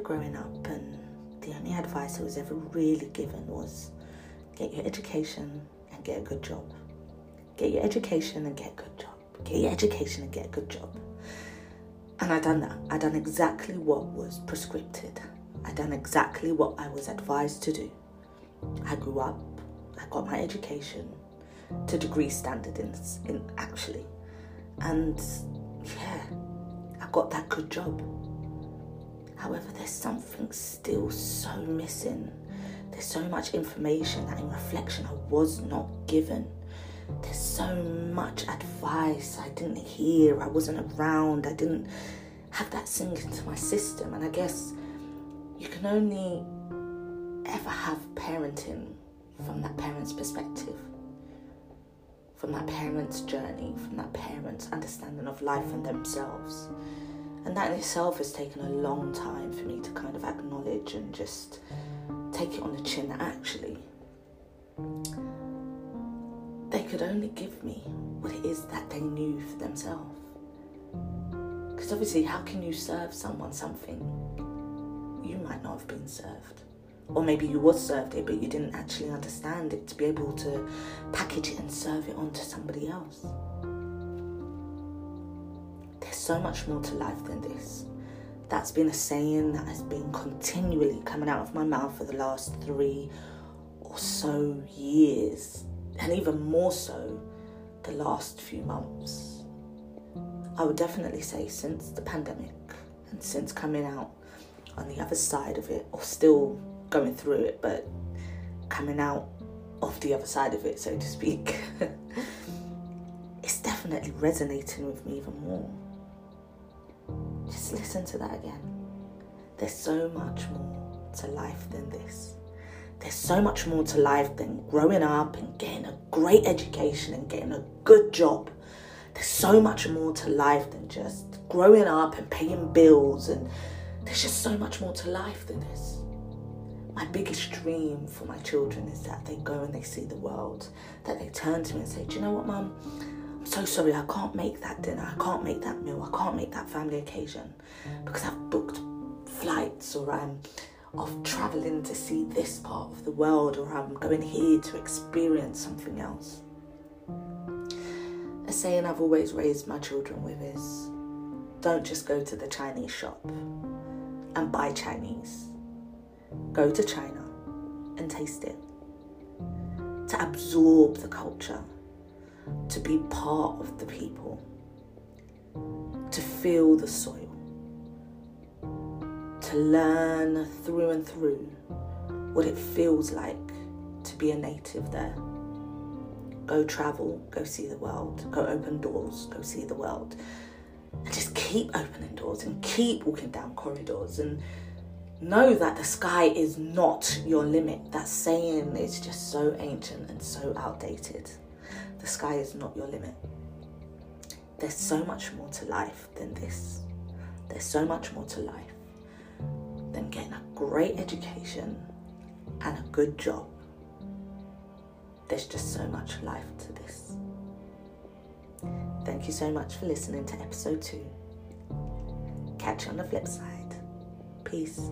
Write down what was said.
remember growing up, and the only advice I was ever really given was get your education and get a good job. Get your education and get a good job. Get your education and get a good job. And I done that. I done exactly what was prescripted. I done exactly what I was advised to do. I grew up. I got my education to degree standard in, in actually, and yeah, I got that good job. However, there's something still so missing. There's so much information that in reflection I was not given. There's so much advice I didn't hear, I wasn't around, I didn't have that sink into my system. And I guess you can only ever have parenting from that parent's perspective, from that parent's journey, from that parent's understanding of life and themselves. And that in itself has taken a long time for me to kind of acknowledge and just take it on the chin that actually they could only give me what it is that they knew for themselves. Because obviously, how can you serve someone something you might not have been served? Or maybe you was served it, but you didn't actually understand it to be able to package it and serve it on to somebody else. So much more to life than this. That's been a saying that has been continually coming out of my mouth for the last three or so years and even more so the last few months. I would definitely say since the pandemic and since coming out on the other side of it, or still going through it, but coming out of the other side of it, so to speak, it's definitely resonating with me even more. Just listen to that again. There's so much more to life than this. There's so much more to life than growing up and getting a great education and getting a good job. There's so much more to life than just growing up and paying bills, and there's just so much more to life than this. My biggest dream for my children is that they go and they see the world, that they turn to me and say, Do you know what, mum? So sorry, I can't make that dinner, I can't make that meal, I can't make that family occasion because I've booked flights or I'm of traveling to see this part of the world or I'm going here to experience something else. A saying I've always raised my children with is don't just go to the Chinese shop and buy Chinese. Go to China and taste it. To absorb the culture, to be part of the people, to feel the soil to learn through and through what it feels like to be a native there. Go travel, go see the world, go open doors, go see the world. And just keep opening doors and keep walking down corridors and know that the sky is not your limit. That saying is just so ancient and so outdated. The sky is not your limit. There's so much more to life than this. There's so much more to life than getting a great education and a good job. There's just so much life to this. Thank you so much for listening to episode two. Catch you on the flip side. Peace.